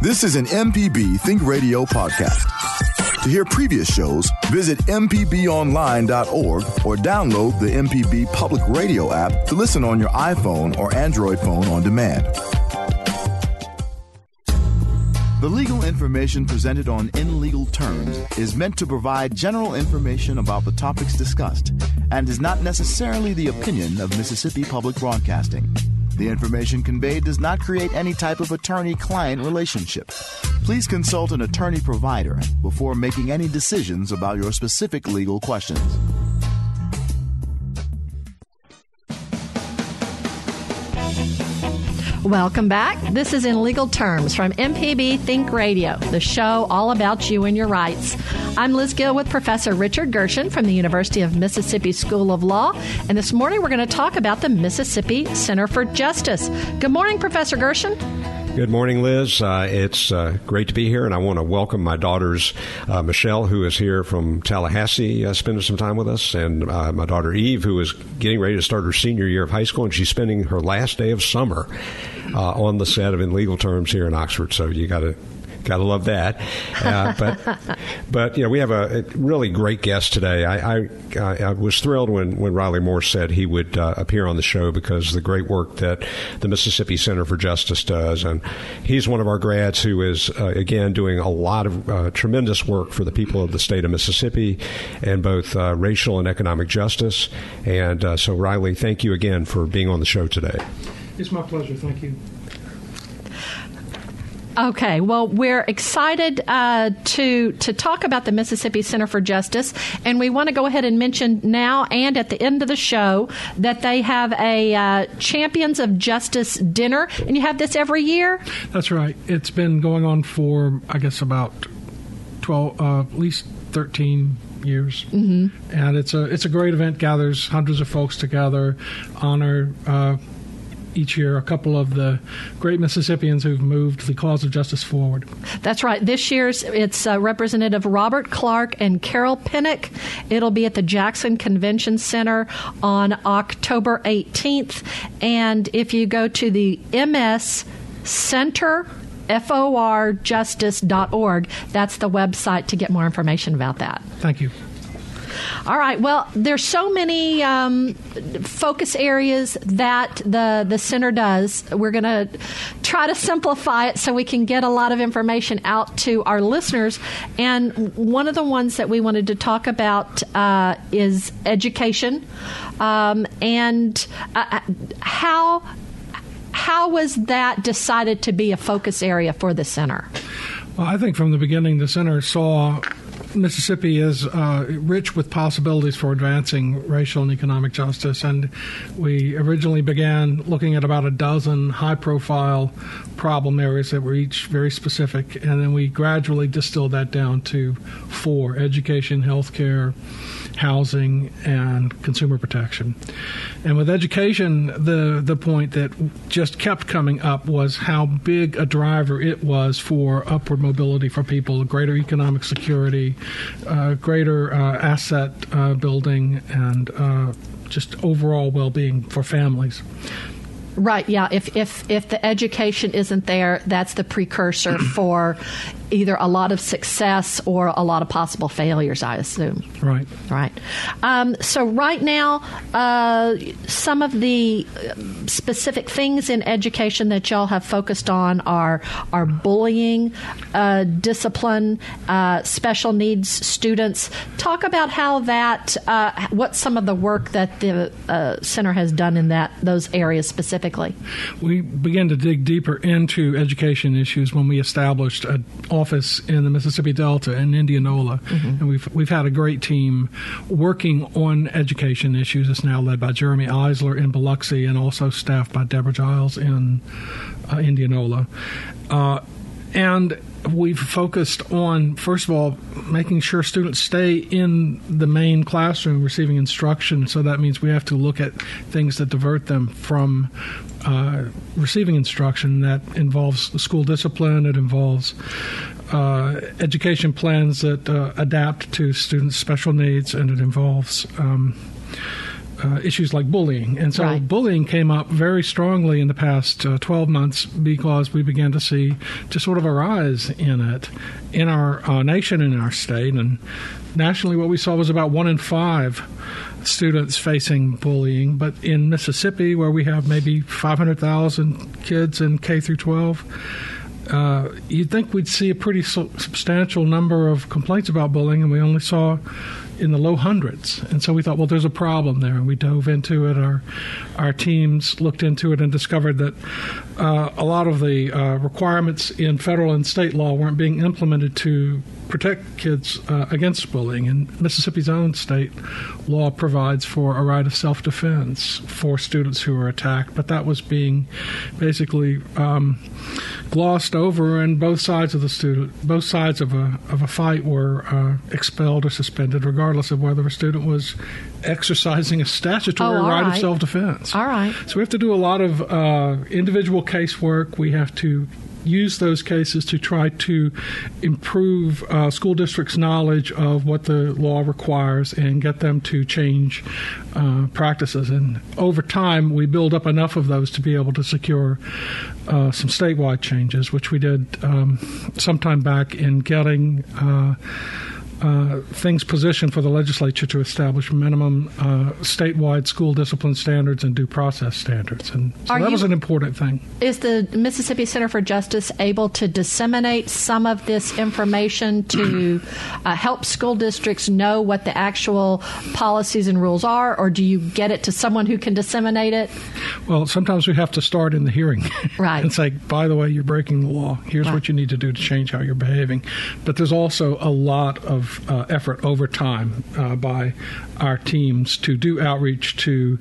This is an MPB Think Radio podcast. To hear previous shows, visit MPBOnline.org or download the MPB Public Radio app to listen on your iPhone or Android phone on demand. The legal information presented on In Legal Terms is meant to provide general information about the topics discussed and is not necessarily the opinion of Mississippi Public Broadcasting. The information conveyed does not create any type of attorney client relationship. Please consult an attorney provider before making any decisions about your specific legal questions. Welcome back. This is In Legal Terms from MPB Think Radio, the show all about you and your rights. I'm Liz Gill with Professor Richard Gershon from the University of Mississippi School of Law, and this morning we're going to talk about the Mississippi Center for Justice. Good morning, Professor Gershon. Good morning, Liz. Uh, it's uh, great to be here, and I want to welcome my daughters, uh, Michelle, who is here from Tallahassee, uh, spending some time with us, and uh, my daughter Eve, who is getting ready to start her senior year of high school, and she's spending her last day of summer uh, on the set of In Legal Terms here in Oxford. So you got to Gotta love that. Uh, but but you know we have a, a really great guest today. I, I, I was thrilled when, when Reilly Morse said he would uh, appear on the show because the great work that the Mississippi Center for Justice does, and he's one of our grads who is uh, again doing a lot of uh, tremendous work for the people of the state of Mississippi, and both uh, racial and economic justice. And uh, so Reilly, thank you again for being on the show today. It's my pleasure. Thank you. Okay, well, we're excited uh, to to talk about the Mississippi Center for Justice, and we want to go ahead and mention now and at the end of the show that they have a uh, Champions of Justice dinner, and you have this every year. That's right. It's been going on for I guess about twelve, uh, at least thirteen years, mm-hmm. and it's a it's a great event. Gathers hundreds of folks together, honor uh, each year a couple of the great Mississippians who've moved the cause of justice forward. That's right. This year's it's uh, Representative Robert Clark and Carol Pinnock. It'll be at the Jackson Convention Center on October 18th. And if you go to the MS Center forjustice.org. That's the website to get more information about that. Thank you. All right. Well, there's so many um, focus areas that the the center does. We're going to try to simplify it so we can get a lot of information out to our listeners. And one of the ones that we wanted to talk about uh, is education um, and uh, uh how how was that decided to be a focus area for the center? Well, I think from the beginning, the center saw Mississippi is uh, rich with possibilities for advancing racial and economic justice, and we originally began looking at about a dozen high profile problem areas that were each very specific, and then we gradually distilled that down to four education, healthcare, housing, and consumer protection. And with education, the, the point that just kept coming up was how big a driver it was for upward mobility for people, greater economic security, uh, greater uh, asset uh, building, and uh, just overall well being for families. Right. Yeah. If if if the education isn't there, that's the precursor for either a lot of success or a lot of possible failures. I assume. Right. Right. Um, so right now, uh, some of the specific things in education that y'all have focused on are are bullying, uh, discipline, uh, special needs students. Talk about how that. Uh, what some of the work that the uh, center has done in that those areas specifically specifically? We began to dig deeper into education issues when we established an office in the Mississippi Delta in Indianola, mm-hmm. and we've we've had a great team working on education issues. It's now led by Jeremy Eisler in Biloxi, and also staffed by Deborah Giles in uh, Indianola, uh, and we've focused on, first of all, making sure students stay in the main classroom receiving instruction. So that means we have to look at things that divert them from uh, receiving instruction that involves school discipline, it involves uh, education plans that uh, adapt to students' special needs, and it involves um, uh, issues like bullying. And so Right. bullying came up very strongly in the past uh, 12 months because we began to see just sort of a rise in it in our uh, nation and in our state. And nationally, what we saw was about one in five students facing bullying. But in Mississippi, where we have maybe 500,000 kids in K through 12, uh, you'd think we'd see a pretty su- substantial number of complaints about bullying, and we only saw in the low hundreds. And so we thought, well, there's a problem there, and we dove into it. Our our teams looked into it and discovered that uh, a lot of the uh, requirements in federal and state law weren't being implemented to protect kids uh, against bullying. And Mississippi's own state law provides for a right of self-defense for students who are attacked, but that was being basically um, glossed over, and both sides of the student, both sides of a of a fight were uh, expelled or suspended, regardless of whether a student was exercising a statutory Oh, all right, of self-defense. All right. So we have to do a lot of uh, individual casework. We have to use those cases to try to improve uh, school districts' knowledge of what the law requires and get them to change uh, practices. And over time, we build up enough of those to be able to secure uh, some statewide changes, which we did um, sometime back in getting. Uh, things positioned for the legislature to establish minimum uh, statewide school discipline standards and due process standards. And so Are that you- was an important thing. Is the Mississippi Center for Justice able to disseminate some of this information to uh, help school districts know what the actual policies and rules are, or do you get it to someone who can disseminate it? Well, sometimes we have to start in the hearing Right. and say, by the way, you're breaking the law. Here's Right. what you need to do to change how you're behaving. But there's also a lot of uh, effort over time uh, by our teams to do outreach to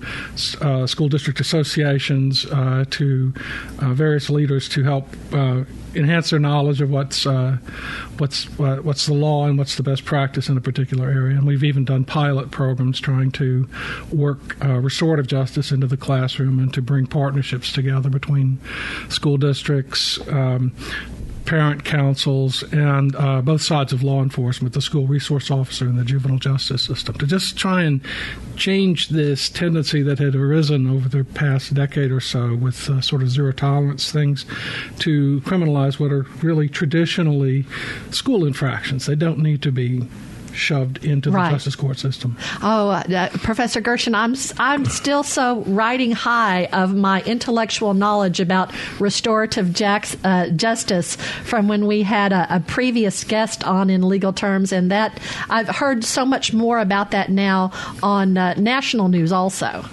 uh, school district associations, uh, to uh, various leaders to help. Uh, Enhance their knowledge of what's what's what's the law and what's the best practice in a particular area, and we've even done pilot programs trying to work restorative justice into the classroom and to bring partnerships together between school districts, um, parent councils, and uh, both sides of law enforcement, the school resource officer, and the juvenile justice system, to just try and change this tendency that had arisen over the past decade or so with uh, sort of zero tolerance things to criminalize what are really traditionally school infractions. They don't need to be shoved into the Right. justice court system. Oh, uh, Professor Gershon, I'm I'm still so riding high of my intellectual knowledge about restorative jax, uh, justice from when we had a, a previous guest on in legal terms, and that I've heard so much more about that now on uh, national news also.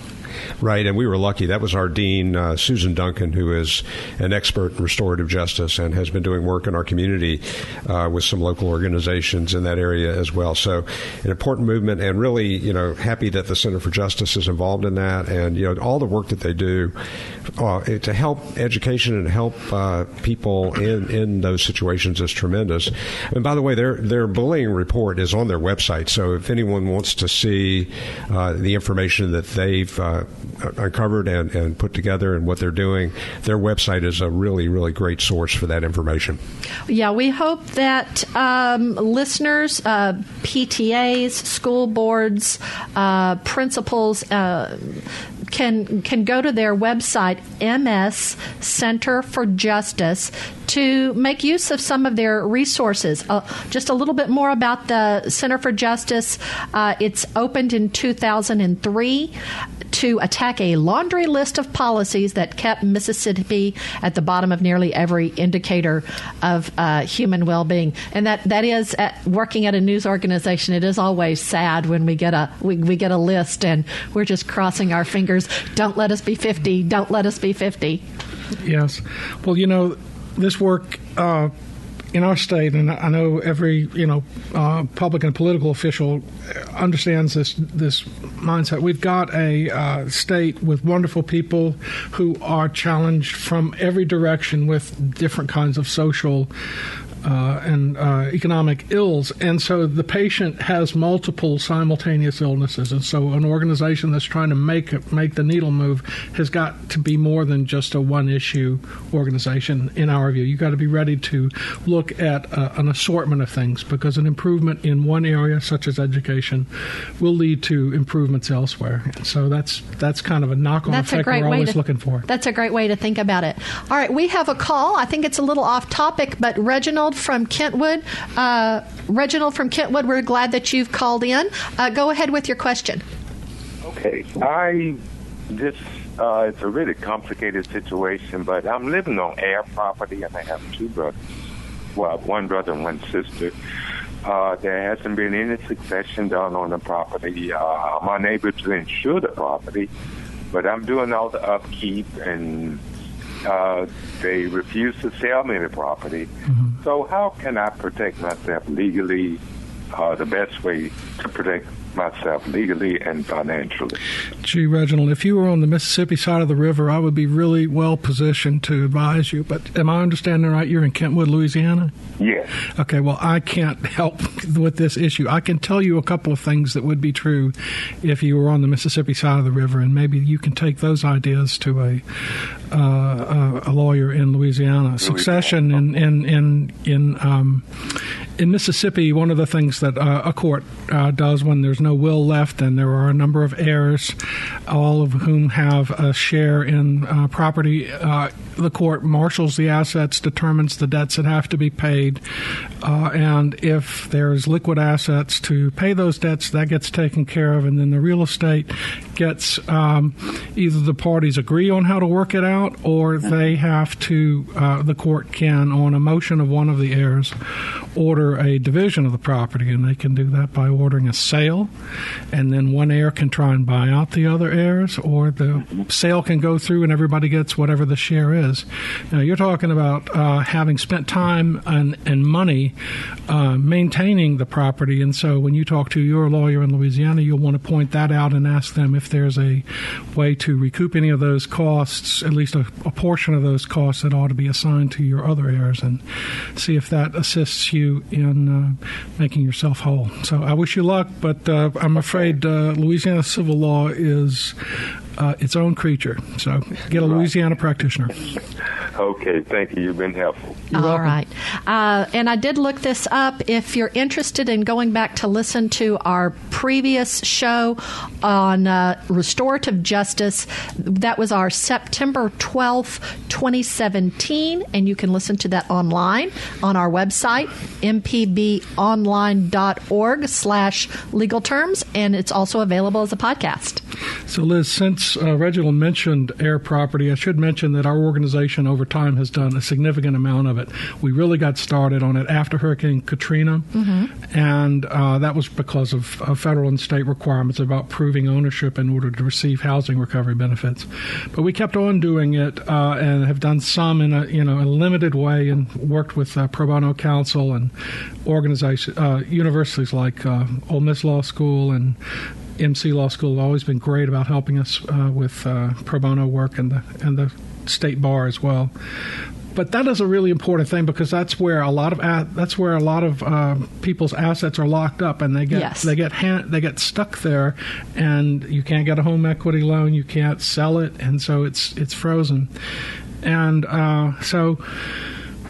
Right, and we were lucky. That was our dean, uh, Susan Duncan, who is an expert in restorative justice and has been doing work in our community uh, with some local organizations in that area as well. So, an important movement, and really, you know, happy that the Center for Justice is involved in that, and you know, all the work that they do uh, to help education and help uh, people in in those situations is tremendous. And by the way, their their bullying report is on their website. So, if anyone wants to see uh, the information that they've uh, uncovered and, and put together and what they're doing, their website is a really, really great source for that information. Yeah, we hope that um, listeners, uh, PTAs, school boards, principals can can go to their website, MS Center for Justice, to make use of some of their resources. Uh, just a little bit more about the Center for Justice. Uh, it's opened in 2003 to attack a laundry list of policies that kept Mississippi at the bottom of nearly every indicator of uh, human well-being. And that that is at, working at a news organization. It is always sad when we get a we, we get a list and we're just crossing our fingers. Don't let us be fifty. Don't let us be fifty. Yes. Well, you know, this work uh, in our state, and I know every you know uh, public and political official understands this this mindset. We've got a uh, state with wonderful people who are challenged from every direction with different kinds of social uh, and uh, economic ills. And so the patient has multiple simultaneous illnesses. And so an organization that's trying to make it, make the needle move has got to be more than just a one issue organization, in our view. You've got to be ready to look at uh, an assortment of things because an improvement in one area, such as education, will lead to improvements elsewhere. So that's that's kind of a knock-on effect we're always to, looking for. That's a great way to think about it. All right, we have a call. I think it's a little off topic, but Reginald from Kentwood. Uh, Reginald from Kentwood, we're glad that you've called in. Uh, go ahead with your question. Okay, I this uh, it's a really complicated situation, but I'm living on heir property, and I have two brothers. Well, one brother and one sister. Uh, there hasn't been any succession done on the property. Uh, I'm unable to insure the property, but I'm doing all the upkeep, and uh, they refuse to sell me the property. So, how can I protect myself legally? Uh, the best way to protect myself legally and financially. Gee, Reginald, if you were on the Mississippi side of the river, I would be really well positioned to advise you. But am I understanding right? You're in Kentwood, Louisiana? Yes. Okay, well, I can't help with this issue. I can tell you a couple of things that would be true if you were on the Mississippi side of the river, and maybe you can take those ideas to a uh, a lawyer in Louisiana. Succession in in in in, um, in Mississippi, one of the things that uh, a court uh, does when there's no will left and there are a number of heirs, all of whom have a share in uh, property, uh, the court marshals the assets, determines the debts that have to be paid, uh, and if there's liquid assets to pay those debts, that gets taken care of, and then the real estate gets um, either the parties agree on how to work it out or they have to, uh, the court can, on a motion of one of the heirs, order a division of the property, and they can do that by ordering a sale, and then one heir can try and buy out the other heirs, or the sale can go through and everybody gets whatever the share is. Now, you're talking about uh, having spent time and, and money uh, maintaining the property, and so when you talk to your lawyer in Louisiana, you'll want to point that out and ask them if there's a way to recoup any of those costs, at least a, a portion of those costs that ought to be assigned to your other heirs, and see if that assists you in uh, making yourself whole. So I wish you luck, but uh, I'm afraid uh, Louisiana civil law is uh, its own creature. So get a Louisiana practitioner. Okay, thank you. You've been helpful. All right. Uh, and I did look this up. If you're interested in going back to listen to our previous show on uh, restorative justice, that was our September 12th, 2017. And you can listen to that online on our website, mpbonline.org slash legal terms. And it's also available as a podcast. So, Liz, since uh, Reginald mentioned heir property, I should mention that our organization over time has done a significant amount of it. We really got started on it after Hurricane Katrina, and uh, that was because of uh, federal and state requirements about proving ownership in order to receive housing recovery benefits. But we kept on doing it uh, and have done some in a you know a limited way, and worked with uh, pro bono counsel and organizations, uh, universities like uh, Ole Miss Law School and MC Law School have always been great about helping us uh, with uh, pro bono work and the and the state bar as well. But that is a really important thing because that's where a lot of a- that's where a lot of uh, people's assets are locked up, and they get Yes. they get ha- they get stuck there, and you can't get a home equity loan, you can't sell it, and so it's it's frozen, and uh, so.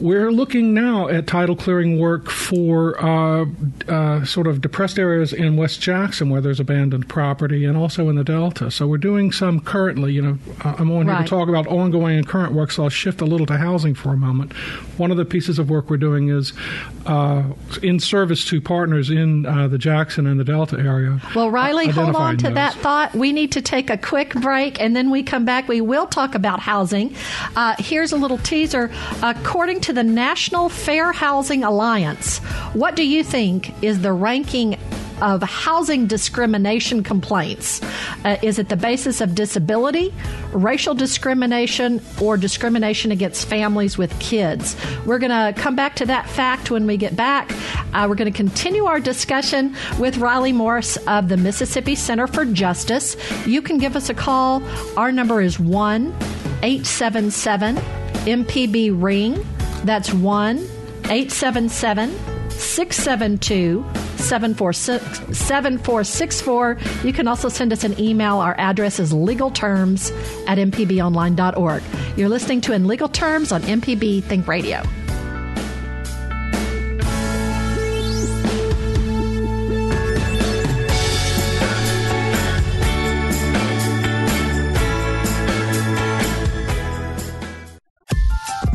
We're looking now at title clearing work for uh, uh, sort of depressed areas in West Jackson where there's abandoned property and also in the Delta. So we're doing some currently. You know, uh, I'm on here to talk about ongoing and current work, so I'll shift a little to housing for a moment. One of the pieces of work we're doing is uh, in service to partners in uh, the Jackson and the Delta area. Well, Reilly, hold on to those. that thought. We need to take a quick break, and then we come back. We will talk about housing. Uh, here's a little teaser. According to the National Fair Housing Alliance, what do you think is the ranking? Of housing discrimination complaints. Uh, is it the basis of disability, racial discrimination, or discrimination against families with kids? We're going to come back to that fact when we get back. Uh, we're going to continue our discussion with Reilly Morse of the Mississippi Center for Justice. You can give us a call. Our number is 1 877 MPB Ring. That's 1 877 672 7464. You can also send us an email. Our address is legalterms at mpbonline.org. You're listening to In Legal Terms on MPB Think Radio.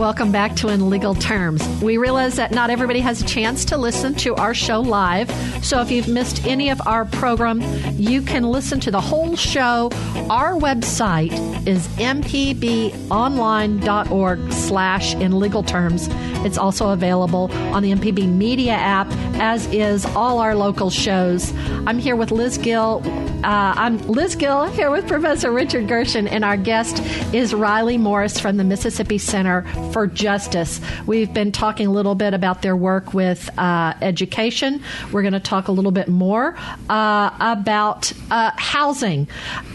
Welcome back to In Legal Terms. We realize that not everybody has a chance to listen to our show live. So if you've missed any of our program, you can listen to the whole show. Our website is mpbonline.org slash in legal terms. It's also available on the MPB Media app, as is all our local shows. I'm here with Liz Gill. Uh, I'm Liz Gill here with Professor Richard Gershon, and our guest is Reilly Morse from the Mississippi Center for Justice. We've been talking a little bit about their work with uh, education. We're going to talk a little bit more uh, about uh, housing.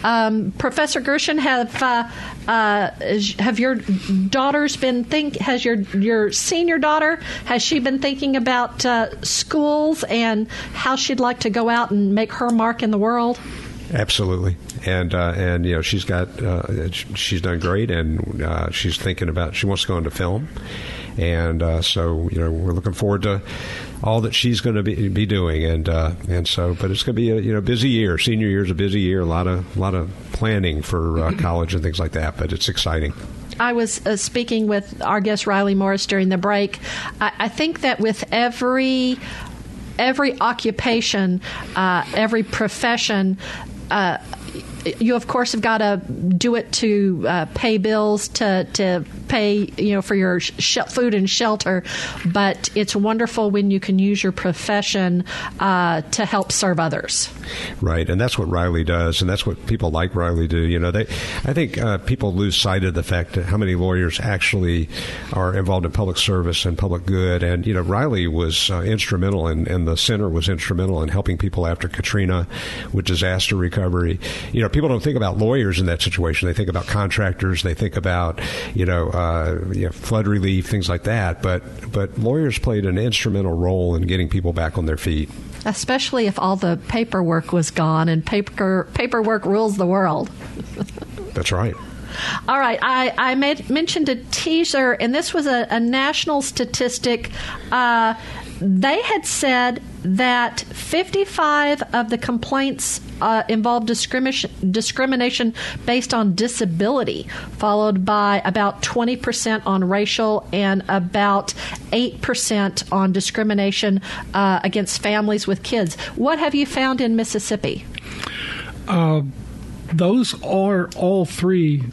Um, Professor Gershon, have uh, have your daughters been think? Has your your senior daughter has she been thinking about uh, schools and how she'd like to go out and make her mark in the world? Absolutely, and uh, and you know she's got uh, she's done great, and uh, she's thinking about she wants to go into film, and uh, so you know we're looking forward to all that she's going to be, be doing, and uh, and so but it's going to be a you know busy year. Senior year is a busy year, a lot of a lot of planning for uh, college and things like that, but it's exciting. I was uh, speaking with our guest Reilly Morse during the break. I, I think that with every every occupation, uh, every profession, uh, you of course have got to do it to uh, pay bills to to pay you know for your sh- food and shelter but it's wonderful when you can use your profession uh, to help serve others right and that's what Reilly does and that's what people like Reilly do you know they I think uh, people lose sight of the fact that how many lawyers actually are involved in public service and public good and you know Reilly was uh, instrumental and, and the center was instrumental in helping people after Katrina with disaster recovery you know people don't think about lawyers in that situation. They think about contractors. They think about you know, uh, you know, flood relief, things like that. But but lawyers played an instrumental role in getting people back on their feet. Especially if all the paperwork was gone, and paper paperwork rules the world. That's right. All right, I, I made, mentioned a teaser, and this was a, a national statistic. Uh, they had said that 55 of the complaints uh, involved discrimination, discrimination based on disability, followed by about 20% on racial and about 8% on discrimination uh, against families with kids. What have you found in Mississippi? Uh, those are all three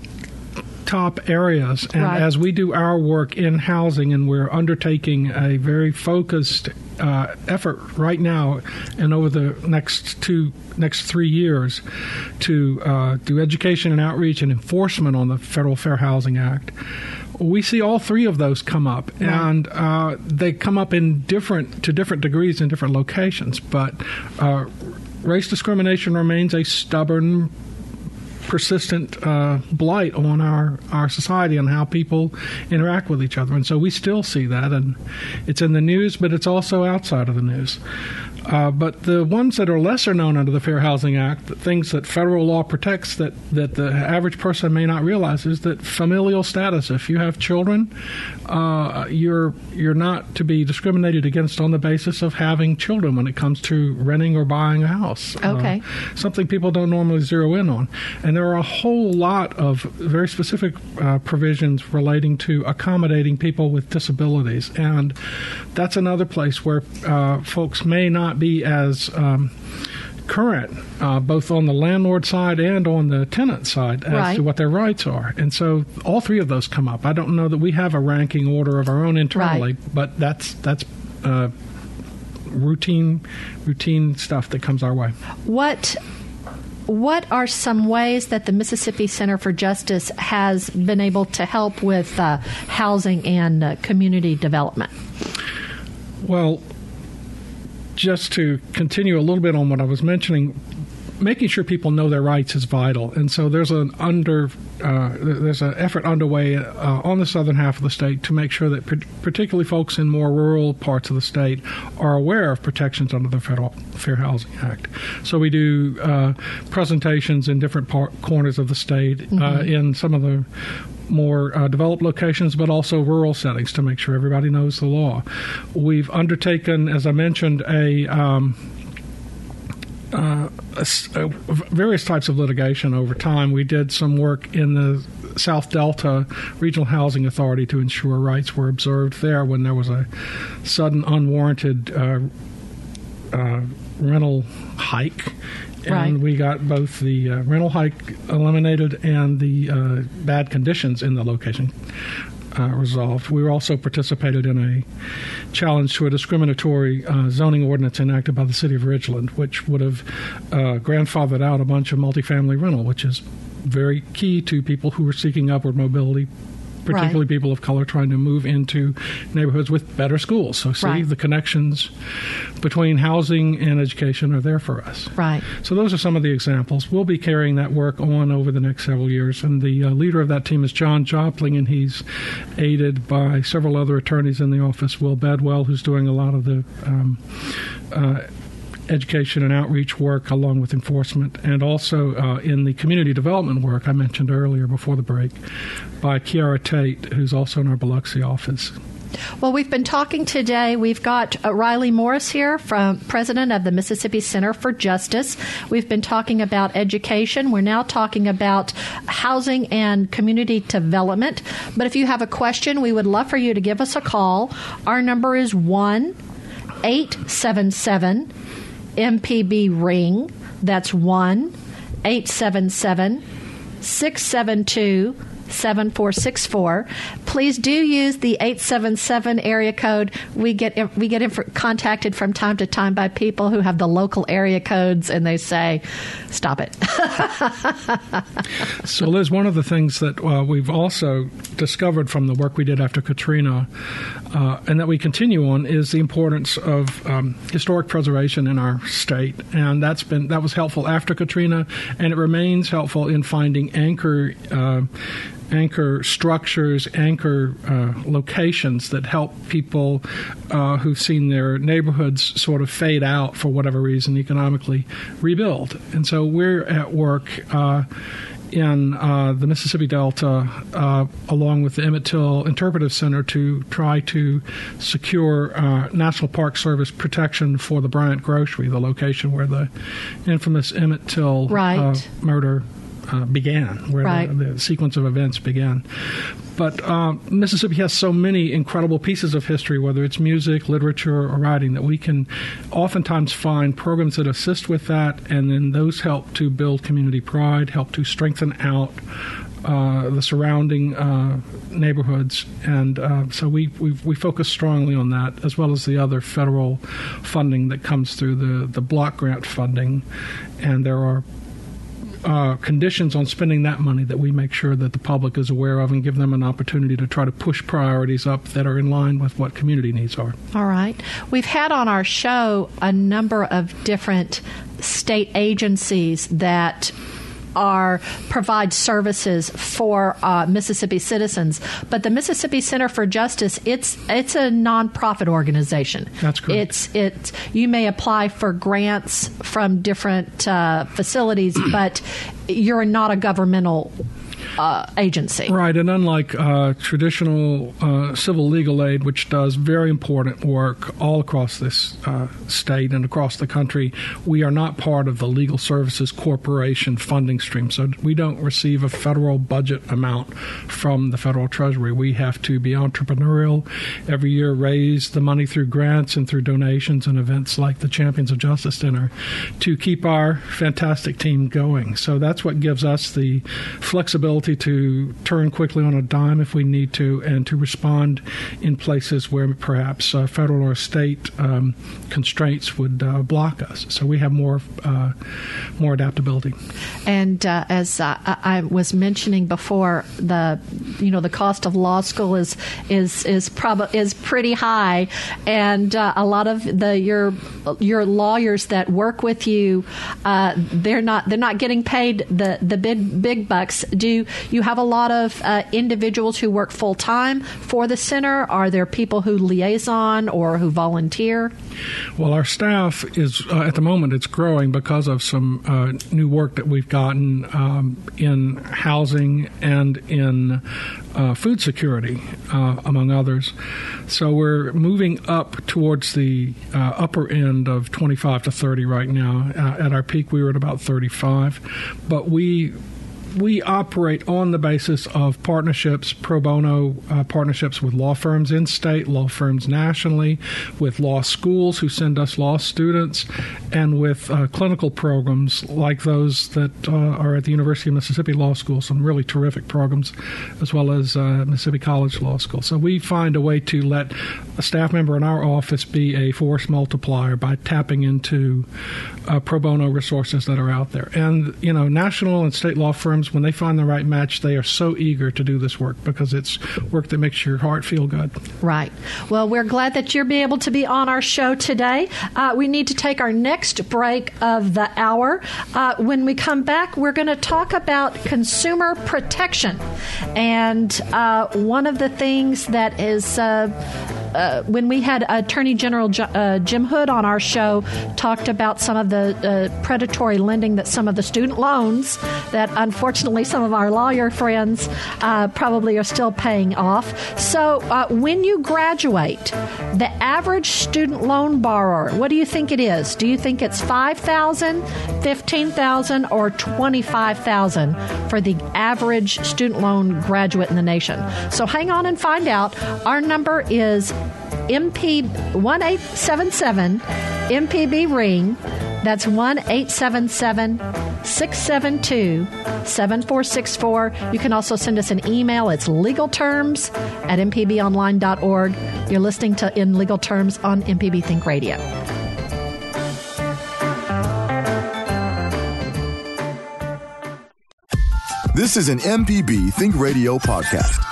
top areas. And Right. as we do our work in housing, and we're undertaking a very focused uh, effort right now and over the next two next three years to uh, do education and outreach and enforcement on the Federal Fair Housing Act. We see all three of those come up, and uh, they come up in different to different degrees in different locations. But uh, race discrimination remains a stubborn persistent uh, blight on our, our society and how people interact with each other. And so we still see that, and it's in the news, but it's also outside of the news. Uh, but the ones that are lesser known under the Fair Housing Act, the things that federal law protects that, that the average person may not realize, is that familial status. If you have children, uh, you're you're not to be discriminated against on the basis of having children when it comes to renting or buying a house. Uh, Okay. something people don't normally zero in on. And there are a whole lot of very specific uh, provisions relating to accommodating people with disabilities. And that's another place where uh, folks may not be as. Um, Current, uh, both on the landlord side and on the tenant side, as Right. to what their rights are, and so all three of those come up. I don't know that we have a ranking order of our own internally, but that's that's uh, routine routine stuff that comes our way. What what are some ways that the Mississippi Center for Justice has been able to help with uh, housing and uh, community development? Well, just to continue a little bit on what I was mentioning, making sure people know their rights is vital, and so there's an under uh, there's an effort underway uh, on the southern half of the state to make sure that particularly folks in more rural parts of the state are aware of protections under the Federal Fair Housing Act. So we do uh, presentations in different par- corners of the state, uh, mm-hmm. in some of the more uh, developed locations, but also rural settings to make sure everybody knows the law. We've undertaken, as I mentioned, a um, uh, various types of litigation over time. We did some work in the South Delta Regional Housing Authority to ensure rights were observed there when there was a sudden unwarranted uh, uh, rental hike. And right. we got both the uh, rental hike eliminated and the uh, bad conditions in the location uh, resolved. We also participated in a challenge to a discriminatory uh, zoning ordinance enacted by the city of Ridgeland, which would have uh, grandfathered out a bunch of multifamily rental, which is very key to people who are seeking upward mobility particularly right. people of color trying to move into neighborhoods with better schools. So, see, right. the connections between housing and education are there for us. Right. So, those are some of the examples. We'll be carrying that work on over the next several years. And the uh, leader of that team is John Jopling, and he's aided by several other attorneys in the office, Will Bedwell, who's doing a lot of the um, uh, education and outreach work along with enforcement, and also uh, in the community development work I mentioned earlier before the break by Kiara Tate, who's also in our Biloxi office. Well, we've been talking today. We've got uh, Reilly Morse here, from president of the Mississippi Center for Justice. We've been talking about education. We're now talking about housing and community development. But if you have a question, we would love for you to give us a call. Our number is one eight seven seven MPB ring. That's 1 877 672 7464. Please do use the 877 area code. We get we get inf- contacted from time to time by people who have the local area codes and they say, "Stop it." so Liz, one of the things that uh, we've also discovered from the work we did after Katrina uh, and that we continue on is the importance of um, historic preservation in our state. And that's been that was helpful after Katrina and it remains helpful in finding anchor uh, anchor structures, anchor uh, locations that help people uh, who've seen their neighborhoods sort of fade out for whatever reason economically rebuild. And so we're at work. Uh, in uh, the Mississippi Delta, uh, along with the Emmett Till Interpretive Center, to try to secure uh, National Park Service protection for the Bryant Grocery, the location where the infamous Emmett Till uh, right. murder uh, began, where right. the, the, sequence of events began. But uh, Mississippi has so many incredible pieces of history, whether it's music, literature, or writing, that we can oftentimes find programs that assist with that, and then those help to build community pride, help to strengthen out uh, the surrounding uh, neighborhoods, and uh, so we, we we focus strongly on that as well as the other federal funding that comes through the the block grant funding, and there are uh, conditions on spending that money that we make sure that the public is aware of and give them an opportunity to try to push priorities up that are in line with what community needs are. All right. We've had on our show a number of different state agencies that are provide services for uh, Mississippi citizens. But the Mississippi Center for Justice, it's it's a nonprofit organization. That's correct. It's it. You may apply for grants from different uh, facilities, but you're not a governmental uh, agency. Right, and unlike uh, traditional uh, civil legal aid, which does very important work all across this uh, state and across the country, we are not part of the Legal Services Corporation funding stream. So we don't receive a federal budget amount from the federal treasury. We have to be entrepreneurial every year, raise the money through grants and through donations and events like the Champions of Justice Dinner to keep our fantastic team going. So that's what gives us the flexibility ability to turn quickly on a dime if we need to, and to respond in places where perhaps uh, federal or state um, constraints would uh, block us. So we have more uh, more adaptability. And uh, as I was mentioning before, the you know the cost of law school is is is prob- is pretty high, and uh, a lot of the your your lawyers that work with you, uh, they're not they're not getting paid the the big big bucks. Do you have a lot of uh, individuals who work full time for the center? Are there people who liaison or who volunteer? Well, our staff is uh, at the moment it's growing because of some uh, new work that we've gotten um, in housing and in uh, food security, uh, among others. So we're moving up towards the uh, upper end of 25 to 30 right now. At our peak, we were at about 35, but we we operate on the basis of partnerships, pro bono uh, partnerships with law firms in state, law firms nationally, with law schools who send us law students, and with uh, clinical programs like those that uh, are at the University of Mississippi Law School, some really terrific programs, as well as uh, Mississippi College Law School. So we find a way to let a staff member in our office be a force multiplier by tapping into uh, pro bono resources that are out there. And, you know, national and state law firms when they find the right match, they are so eager to do this work because it's work that makes your heart feel good. Right. Well, we're glad that you're be able to be on our show today. Uh, we need to take our next break of the hour. Uh, when we come back, we're going to talk about consumer protection. And uh, one of the things that is uh, when we had Attorney General uh, Jim Hood on our show, talked about some of the uh, predatory lending that some of the student loans that unfortunately some of our lawyer friends uh, probably are still paying off. So when you graduate, the average student loan borrower, what do you think it is? Do you think it's 5000 15000 or 25000 for the average student loan graduate in the nation? So hang on and find out. Our number is MP 1877 MPB ring. That's 1 877 672 7464. You can also send us an email. It's legalterms at mpbonline.org. You're listening to In Legal Terms on MPB Think Radio. This is an MPB Think Radio podcast.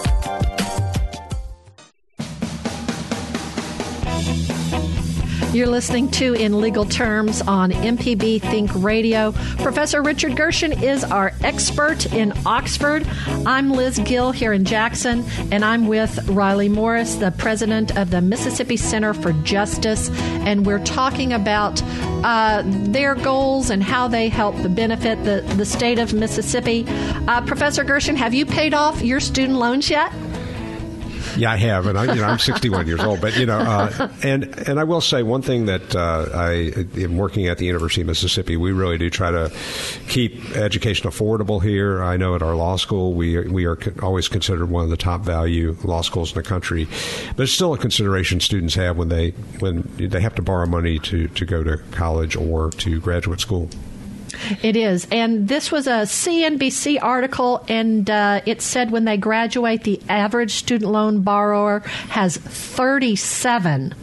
You're listening to In Legal Terms on MPB Think Radio. Professor Richard Gershon is our expert in Oxford. I'm Liz Gill here in Jackson, and I'm with Reilly Morse, the president of the Mississippi Center for Justice, and we're talking about uh, their goals and how they help benefit the, the state of Mississippi. Uh, Professor Gershon, have you paid off your student loans yet? Yeah, I have, and I, you know, I'm 61 years old. But you know, uh, and and I will say one thing that uh, I am working at the University of Mississippi. We really do try to keep education affordable here. I know at our law school we we are always considered one of the top value law schools in the country, but it's still a consideration students have when they when they have to borrow money to to go to college or to graduate school. It is. And this was a CNBC article, and uh, it said when they graduate, the average student loan borrower has 37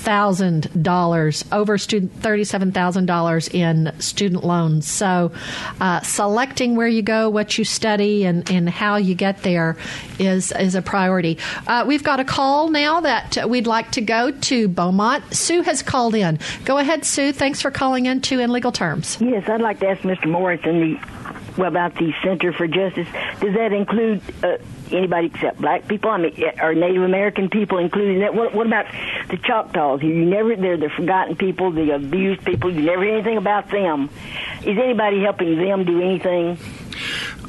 thousand dollars over student thirty seven thousand dollars in student loans. So, uh, selecting where you go, what you study, and, and how you get there is is a priority. Uh, we've got a call now that we'd like to go to Beaumont. Sue has called in. Go ahead, Sue. Thanks for calling in to In Legal Terms. Yes, I'd like to ask Mr. Morris Morrison the well, about the Center for Justice. Does that include uh, anybody except black people? I mean, or Native American people including that? What, what about the Choctaws? You never, they're the forgotten people, the abused people. You never hear anything about them. Is anybody helping them do anything?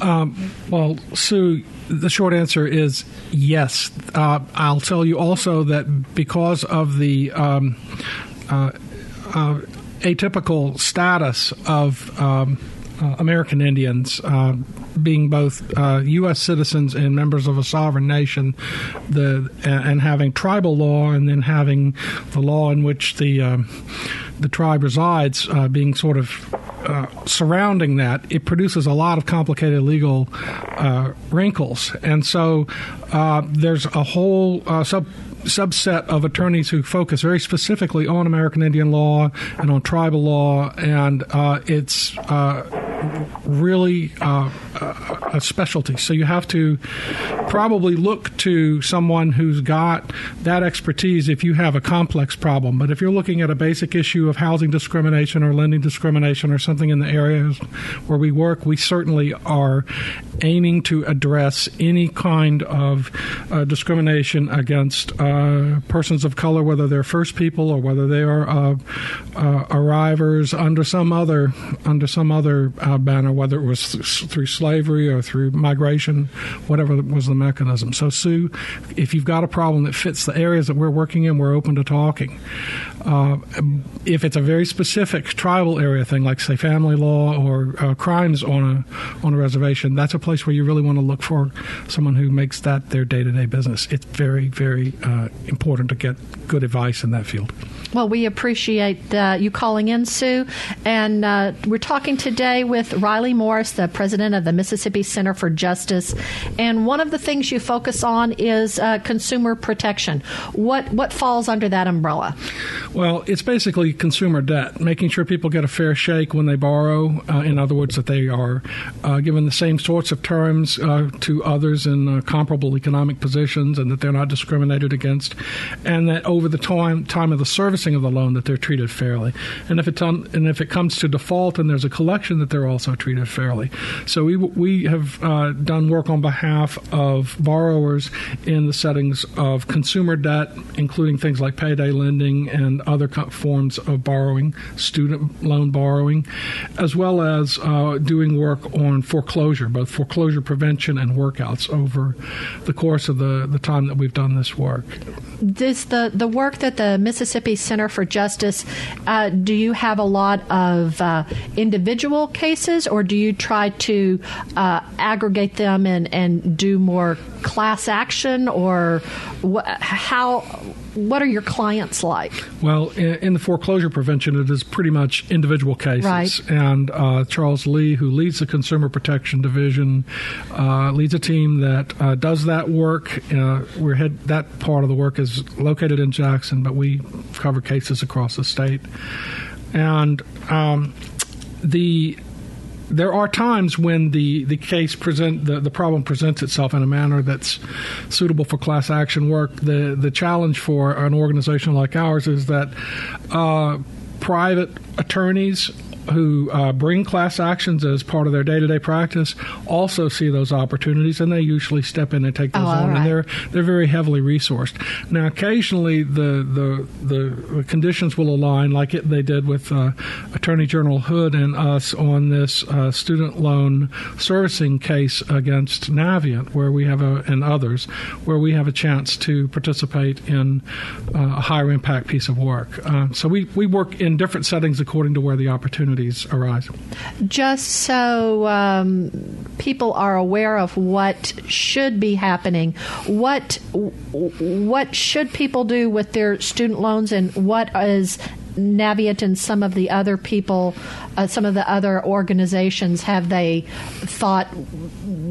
Um, well, Sue, the short answer is yes. Uh, I'll tell you also that because of the um, uh, uh, atypical status of um, uh, American Indians, uh, being both U.S. Uh, citizens and members of a sovereign nation, the and having tribal law, and then having the law in which the um, the tribe resides uh, being sort of uh, surrounding that, it produces a lot of complicated legal uh, wrinkles. And so uh, there's a whole uh, sub subset of attorneys who focus very specifically on American Indian law and on tribal law, and uh, it's really uh, a specialty. So you have to probably look to someone who's got that expertise if you have a complex problem. But if you're looking at a basic issue of housing discrimination or lending discrimination or something in the areas where we work, we certainly are aiming to address any kind of uh, discrimination against uh, persons of color, whether they're first people or whether they are uh, uh arrivers under some other under some other uh, banner, whether it was th- through slavery or through migration, whatever was the mechanism. So, Sue, if you've got a problem that fits the areas that we're working in, we're open to talking. Uh, if it's a very specific tribal area thing, like say family law or uh, crimes on a on a reservation, that's a place where you really want to look for someone who makes that their day to day business. It's very very uh, important to get good advice in that field. Well, we appreciate uh, you calling in, Sue, and uh, we're talking today with Reilly Morse, the president of the Mississippi Center for Justice, and one of the things you focus on is uh, consumer protection. What what falls under that umbrella? Well, it's basically consumer debt, making sure people get a fair shake when they borrow. Uh, in other words, that they are uh, given the same sorts of terms uh, to others in uh, comparable economic positions, and that they're not discriminated against, and that over the time time of the servicing of the loan, that they're treated fairly. And if it's on, and if it comes to default and there's a collection, that they're also treated fairly. So we we have uh, done work on behalf of borrowers in the settings of consumer debt, including things like payday lending and other forms of borrowing, student loan borrowing, as well as uh, doing work on foreclosure, both foreclosure prevention and workouts over the course of the, the time that we've done this work. This the the work that the Mississippi Center for Justice. Uh, do you have a lot of uh, individual cases, or do you try to uh, aggregate them and and do more class action, or wh- how? What are your clients like? Well, in, in, the foreclosure prevention, it is pretty much individual cases. Right. And uh, Charles Lee, who leads the Consumer Protection Division, uh, leads a team that uh, does that work. Uh, we're head, that part of the work is located in Jackson, but we cover cases across the state. And um, the there are times when the, the case present the, the problem presents itself in a manner that's suitable for class action work. The the challenge for an organization like ours is that uh, private attorneys who uh, bring class actions as part of their day to day practice also see those opportunities, and they usually step in and take those oh, on, right. and they're they're very heavily resourced. Now, occasionally the the the conditions will align, like it, they did with uh, Attorney General Hood and us on this uh, student loan servicing case against Navient, where we have a and others, where we have a chance to participate in uh, a higher impact piece of work. Uh, so we we work in different settings according to where the opportunity opportunities arise. Just so um, people are aware of what should be happening, what what should people do with their student loans, and what is Navient and some of the other people, uh, some of the other organizations, have they thought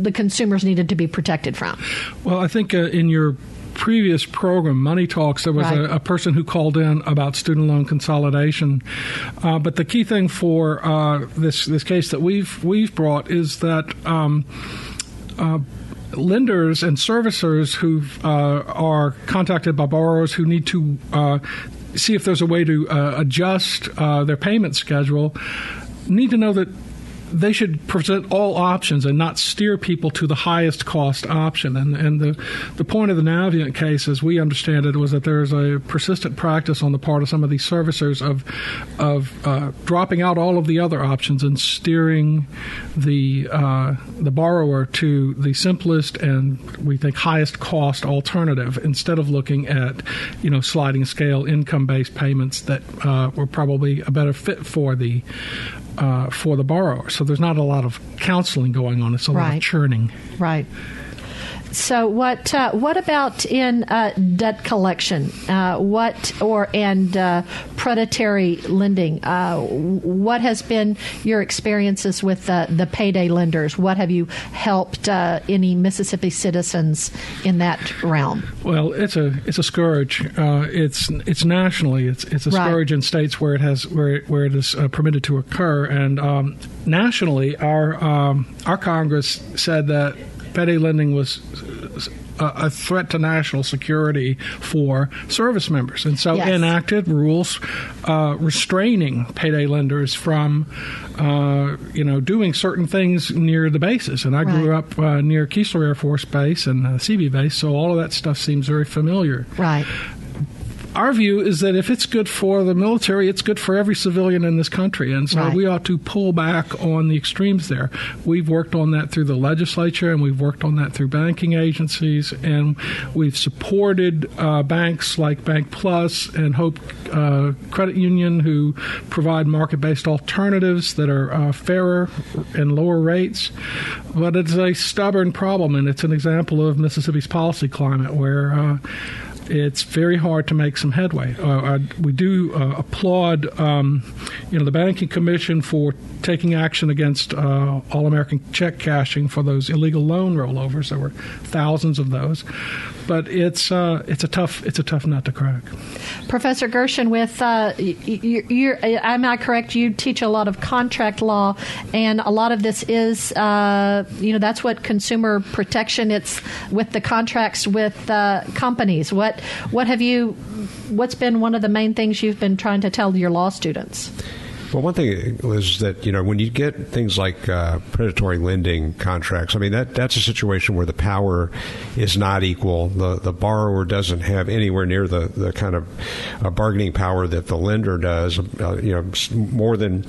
the consumers needed to be protected from? Well, I think uh, in your previous program, Money Talks, there was right. a, a, person who called in about student loan consolidation. Uh, but the key thing for uh, this this case that we've we've brought is that. Um, uh, lenders and servicers who uh, are contacted by borrowers who need to uh, see if there's a way to uh, adjust their payment schedule need to know that they should present all options and not steer people to the highest cost option. And and the the point of the Navient case, as we understand it, was that there's a persistent practice on the part of some of these servicers of of uh, dropping out all of the other options and steering the uh, the borrower to the simplest and we think highest cost alternative instead of looking at you know sliding scale income based payments that uh, were probably a better fit for the uh, for the borrower. So so there's not a lot of counseling going on. It's a lot of churning. Right. So what uh, what about in uh, debt collection? Uh, what or and uh, predatory lending? Uh, what has been your experiences with uh, the payday lenders? What have you helped uh, any Mississippi citizens in that realm? Well, it's a it's a scourge. Uh, it's it's nationally. It's it's a Right. scourge in states where it has where it, where it is uh, permitted to occur, and um, nationally, our um, our Congress said that payday lending was a, a threat to national security for service members, and so Yes. enacted rules uh, restraining payday lenders from. Uh, you know, doing certain things near the bases, and I grew up uh, near Keesler Air Force Base and uh, Seabee Base, so all of that stuff seems very familiar. Right. Our view is that if it's good for the military, it's good for every civilian in this country, and so Right. we ought to pull back on the extremes there. We've worked on that through the legislature, and we've worked on that through banking agencies, and we've supported uh, banks like BankPlus and Hope uh, Credit Union, who provide market-based alternatives that are uh, fairer and lower rates. But it's a stubborn problem, and it's an example of Mississippi's policy climate where. It's very hard to make some headway. Uh, I, we do uh, applaud, um, you know, the banking commission for taking action against uh, all-American check cashing for those illegal loan rollovers. There were thousands of those, but it's uh, it's a tough it's a tough nut to crack. Professor Gershon, with uh, y- y- you're, am I correct? You teach a lot of contract law, and a lot of this is, uh, you know, that's what consumer protection. It's with the contracts with companies. What what have you? What's been one of the main things you've been trying to tell your law students? Well, one thing is that you know when you get things like uh, predatory lending contracts, I mean that that's a situation where the power is not equal. The the borrower doesn't have anywhere near the the kind of uh, bargaining power that the lender does. Uh, you know, more than.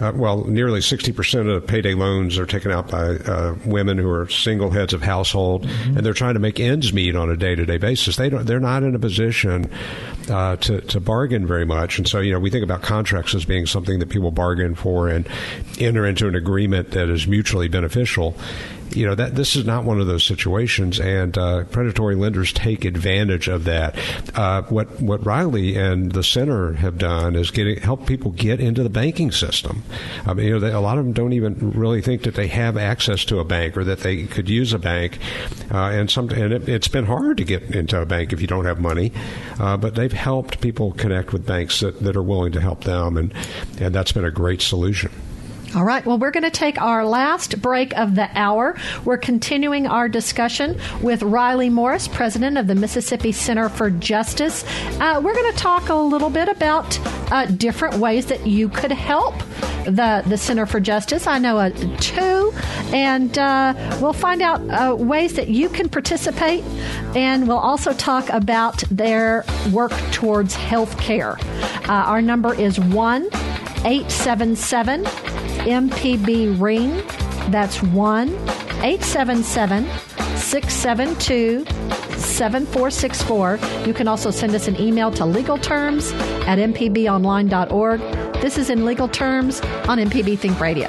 Uh, well, nearly 60% of payday loans are taken out by uh, women who are single heads of household, and they're trying to make ends meet on a day-to-day basis. They don't, they're not in a position uh, to, to bargain very much. And so, you know, we think about contracts as being something that people bargain for and enter into an agreement that is mutually beneficial. You know that this is not one of those situations, and uh, predatory lenders take advantage of that. Uh, what what Reilly and the center have done is getting help people get into the banking system. I mean, you know, they, a lot of them don't even really think that they have access to a bank or that they could use a bank, uh, and some and it, it's been hard to get into a bank if you don't have money. Uh, but they've helped people connect with banks that, that are willing to help them, and and that's been a great solution. All right. Well, we're going to take our last break of the hour. We're continuing our discussion with Reilly Morse, president of the Mississippi Center for Justice. Uh, we're going to talk a little bit about uh, different ways that you could help the the Center for Justice. I know uh, two, and uh, we'll find out uh, ways that you can participate, and we'll also talk about their work towards health care. Uh, our number is one. 877 MPB Ring. That's 1 877 672 7464. You can also send us an email to legalterms at mpbonline.org. This is in Legal Terms on MPB Think Radio.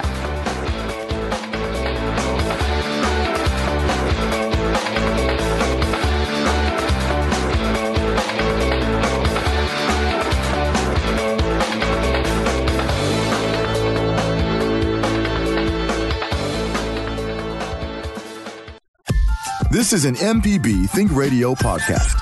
This is an MPB Think Radio podcast.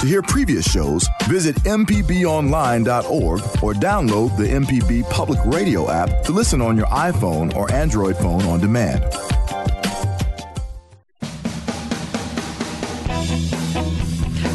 To hear previous shows, visit MPBOnline.org or download the MPB Public Radio app to listen on your iPhone or Android phone on demand.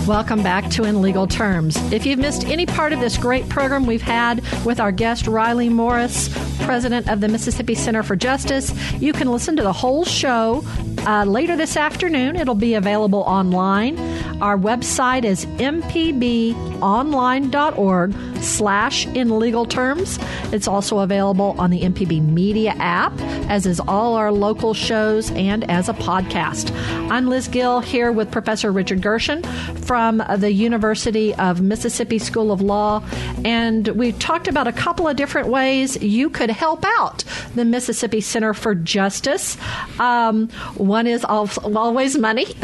Welcome back to In Legal Terms. If you've missed any part of this great program we've had with our guest Reilly Morse, president of the Mississippi Center for Justice, you can listen to the whole show uh, later this afternoon. It'll be available online. Our website is mpbonline.org slash in legal terms. It's also available on the MPB Media app, as is all our local shows and as a podcast. I'm Liz Gill here with Professor Richard Gershon from the University of Mississippi School of Law, and we talked about a couple of different ways you could help out the Mississippi Center for Justice. Um, one is always money.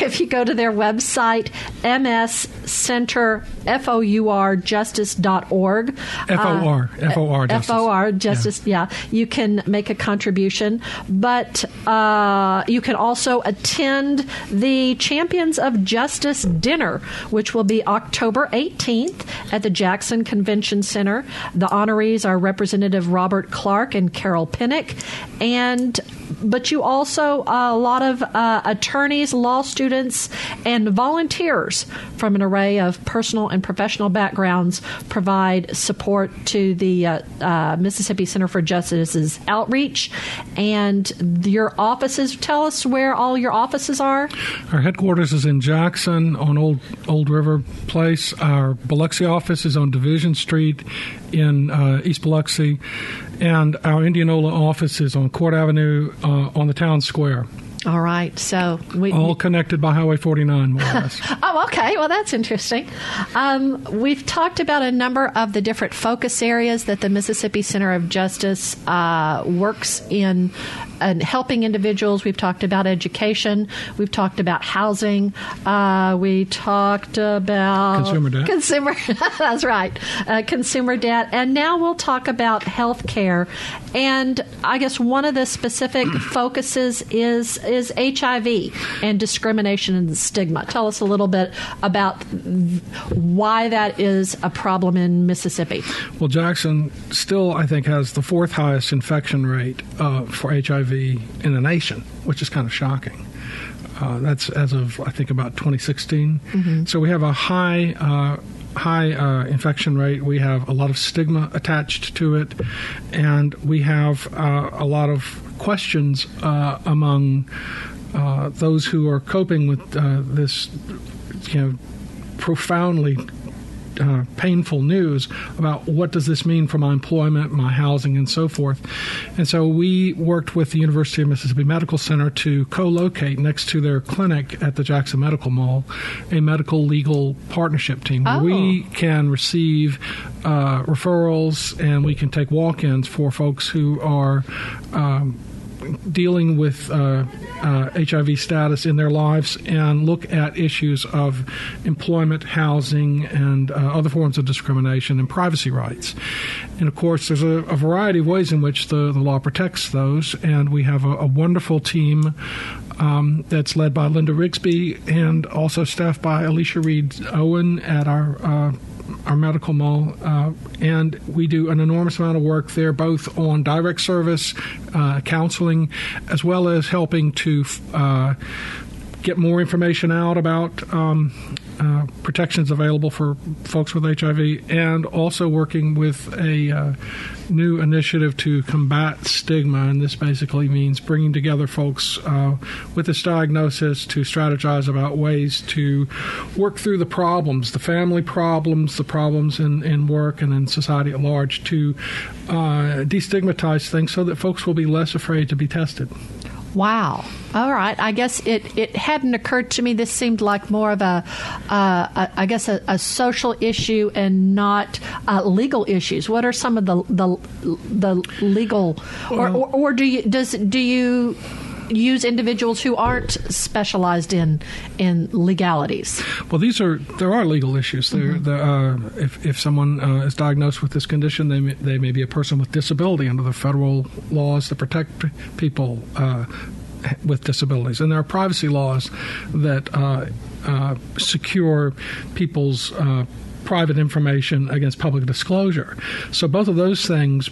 if you go to their website, mscenter, F-O-U-R, justice.org. F-O-R, uh, F-O-R, justice. F-O-R, justice, yeah. yeah. You can make a contribution, but uh, you can also attend the Champions of Justice dinner, which will be October 18th at the Jackson Convention Center. The honorees are Representative Robert Clark and Carol Pinnock, and but you also uh, a lot of uh, attorneys, law students, and volunteers from an array of personal and professional backgrounds provide support to the uh, uh Mississippi Center for Justice's outreach. And your offices, tell us where all your offices are. Our headquarters is in Jackson on Old Old River Place. Our Biloxi office is on Division Street in uh, East Biloxi and our Indianola office is on Court Avenue uh, on the town square. All right, so we all connected by Highway 49, more or less. oh, okay. Well, that's interesting. Um, we've talked about a number of the different focus areas that the Mississippi Center of Justice uh, works in and helping individuals. We've talked about education. We've talked about housing. Uh, we talked about consumer debt. Consumer, that's right. Uh, consumer debt, and now we'll talk about health care. And I guess one of the specific focuses is is HIV and discrimination and stigma. Tell us a little bit about why that is a problem in Mississippi. Well, Jackson still, I think, has the fourth highest infection rate uh, for HIV HIV in the nation, which is kind of shocking. Uh, that's as of I think about 2016. Mm-hmm. So we have a high uh, high uh, infection rate. We have a lot of stigma attached to it, and we have uh, a lot of questions uh, among uh, those who are coping with this, you know, profoundly uh, painful news about what does this mean for my employment, my housing, and so forth. And so we worked with the University of Mississippi Medical Center to co-locate next to their clinic at the Jackson Medical Mall a medical legal partnership team where oh. we can receive uh, referrals and we can take walk-ins for folks who are um, dealing with uh, uh, HIV status in their lives and look at issues of employment, housing, and uh, other forms of discrimination and privacy rights. And of course, there's a, a variety of ways in which the, the law protects those, and we have a, a wonderful team um, that's led by Linda Rigsby and also staffed by Alicia Reed Owen at our uh, our medical mall, uh, and we do an enormous amount of work there, both on direct service, uh, counseling, as well as helping to uh, get more information out about um, uh, protections available for folks with HIV, and also working with a uh, new initiative to combat stigma. And this basically means bringing together folks uh, with this diagnosis to strategize about ways to work through the problems, the family problems, the problems in, in work and in society at large, to uh, destigmatize things so that folks will be less afraid to be tested. Wow. All right. I guess it, it hadn't occurred to me. This seemed like more of a, uh, a I guess, a, a, social issue and not uh, legal issues. What are some of the the, the legal, or, or, or do you does do you use individuals who aren't specialized in in legalities? Well, these are there are legal issues. Mm-hmm. There, uh, if if someone uh, is diagnosed with this condition, they may, they may be a person with disability under the federal laws that protect people. Uh, with disabilities, and there are privacy laws that uh, uh, secure people's uh, private information against public disclosure. So both of those things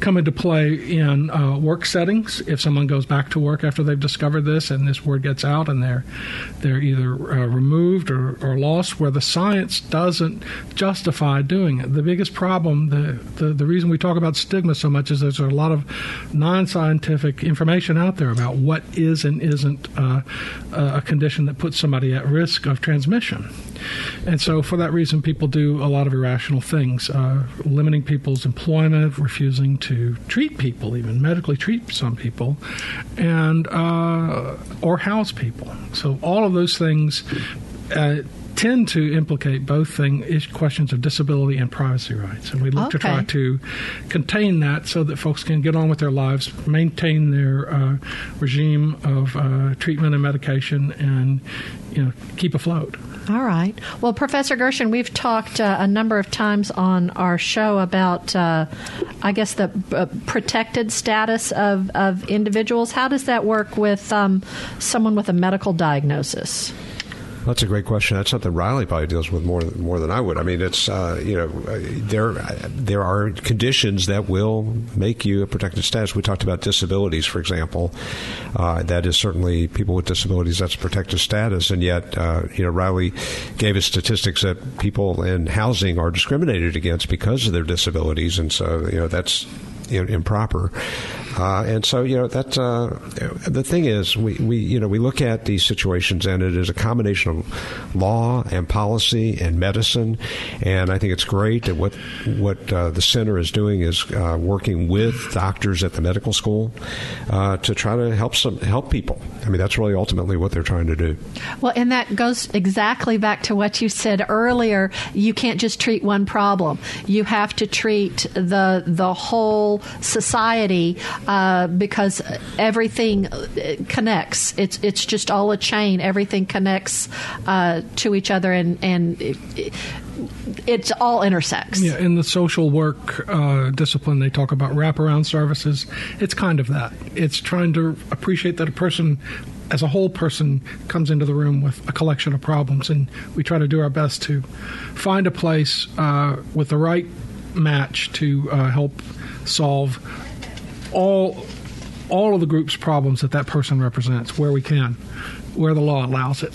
come into play in uh, work settings. If someone goes back to work after they've discovered this, and this word gets out, and they're they're either uh, removed or, or lost, where the science doesn't justify doing it. The biggest problem, the, the the reason we talk about stigma so much is there's a lot of non-scientific information out there about what is and isn't uh, a condition that puts somebody at risk of transmission. And so, for that reason, people do a lot of irrational things, uh, limiting people's employment, refusing to treat people, even medically treat some people, and uh, or house people. So, all of those things. Uh, tend to implicate both thing questions of disability and privacy rights, and we look Okay. to try to contain that so that folks can get on with their lives, maintain their uh, regime of uh, treatment and medication, and you know keep afloat. All right. Well, Professor Gershon, we've talked uh, a number of times on our show about, uh, I guess, the uh, protected status of, of individuals. How does that work with um, someone with a medical diagnosis? That's a great question. That's something Reilly probably deals with more more than I would. I mean, it's uh, you know uh, there there are conditions that will make you a protected status. We talked about disabilities, for example. Uh, that is certainly people with disabilities. That's a protected status, and yet uh, you know Reilly gave us statistics that people in housing are discriminated against because of their disabilities, and so you know that's improper. Uh, and so, you know, that uh, the thing is, we, we, you know, we look at these situations, and it is a combination of law and policy and medicine. And I think it's great that what what uh, the center is doing is uh, working with doctors at the medical school uh, to try to help some help people. I mean, that's really ultimately what they're trying to do. Well, and that goes exactly back to what you said earlier. You can't just treat one problem. You have to treat the the whole society uh, because everything uh, connects. It's it's just all a chain. Everything connects uh, to each other, and and it, it, it's all intersects. Yeah, in the social work uh, discipline, they talk about wraparound services. It's kind of that. It's trying to appreciate that a person, as a whole person, comes into the room with a collection of problems, and we try to do our best to find a place uh, with the right match to uh, help solve all all of the group's problems that that person represents, where we can, where the law allows it.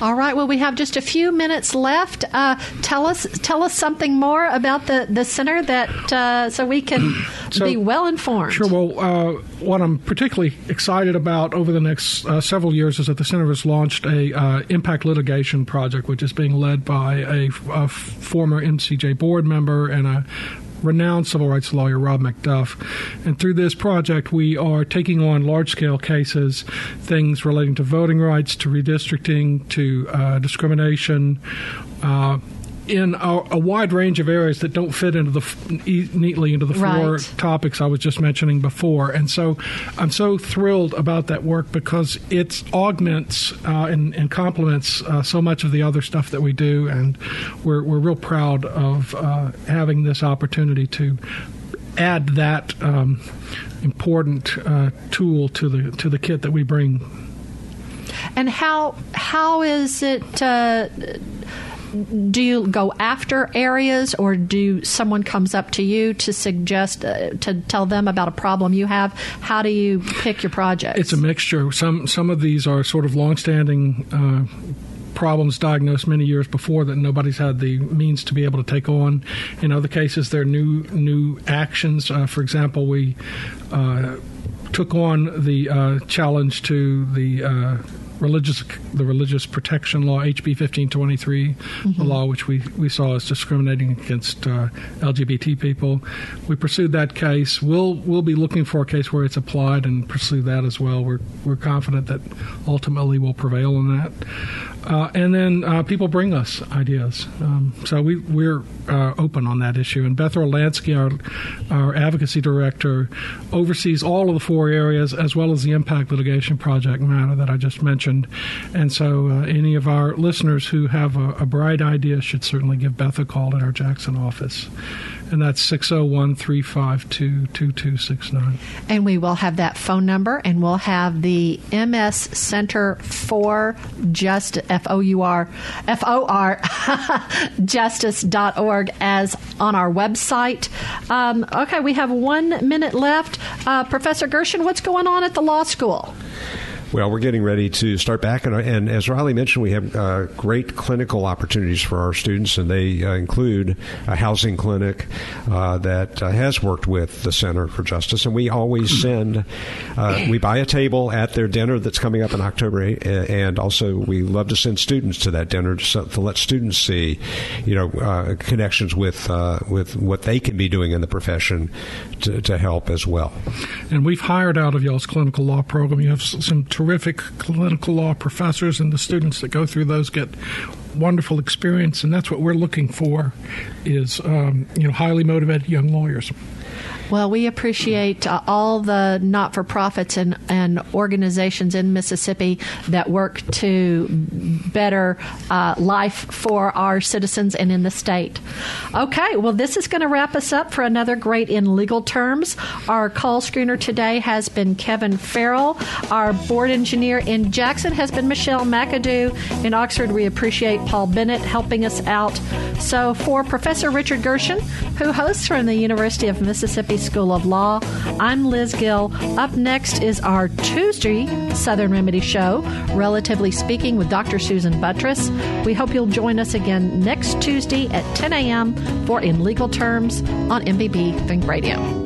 All right. Well, we have just a few minutes left. Uh, tell us tell us something more about the, the center that uh, so we can So- be well informed. Sure. Well, uh, what I'm particularly excited about over the next uh, several years is that the center has launched a uh, impact litigation project, which is being led by a, a former MCJ board member and a renowned civil rights lawyer, Rob McDuff. And through this project, we are taking on large scale cases, things relating to voting rights, to redistricting, to uh, discrimination. Uh, in a, a wide range of areas that don't fit into the f- e- neatly into the four Right. topics I was just mentioning before. And so I'm so thrilled about that work because it augments uh, and, and complements uh, so much of the other stuff that we do. And we're, we're real proud of uh, having this opportunity to add that um, important uh, tool to the to the kit that we bring And how how is it? Do you go after areas, or do someone comes up to you to suggest uh, to tell them about a problem you have? How do you pick your projects? It's a mixture. Some some of these are sort of longstanding uh, problems diagnosed many years before that nobody's had the means to be able to take on. In other cases, they're new new actions. Uh, for example, we uh, took on the uh, challenge to the uh, religious the religious protection law HB 1523 the law which we, we saw as discriminating against uh, LGBT people. We pursued that case. We'll we'll be looking for a case where it's applied and pursue that as well. We're we're confident that ultimately we'll prevail on that uh, and then uh, people bring us ideas. Um, so we we're uh, open on that issue. And Beth Orlansky our our advocacy director oversees all of the four areas as well as the impact litigation project matter that I just mentioned. And so uh, any of our listeners who have a, a bright idea should certainly give Beth a call at our Jackson office and that's 601 352 2269. And we will have that phone number, and we'll have the MS Center for Just F O U R F O R justice.org as on our website. Um, okay, we have one minute left. Uh, Professor Gershon, what's going on at the law school? Well, we're getting ready to start back, and, and as Reilly mentioned, we have uh, great clinical opportunities for our students, and they uh, include a housing clinic uh, that uh, has worked with the Center for Justice, and we always send, uh, we buy a table at their dinner that's coming up in October, and also we love to send students to that dinner to, to let students see, you know, uh, connections with with what they can be doing in the profession to, to help as well. And we've hired out of y'all's clinical law program. You have some terrific clinical law professors, and the students that go through those get wonderful experience. And that's what we're looking for: is um, you know highly motivated young lawyers. Well, we appreciate uh, all the not for profits and, and organizations in Mississippi that work to better uh, life for our citizens and in the state. Okay, well, this is going to wrap us up for another great in legal terms. Our call screener today has been Kevin Farrell. Our board engineer in Jackson has been Michelle McAdoo. In Oxford, we appreciate Paul Bennett helping us out. So, for Professor Richard Gershon, who hosts from the University of Mississippi School of Law. I'm Liz Gill. Up next is our Tuesday Southern Remedy Show, Relatively Speaking, with Dr. Susan Buttross. We hope you'll join us again next Tuesday at 10 a.m. for In Legal Terms on MPB Think Radio.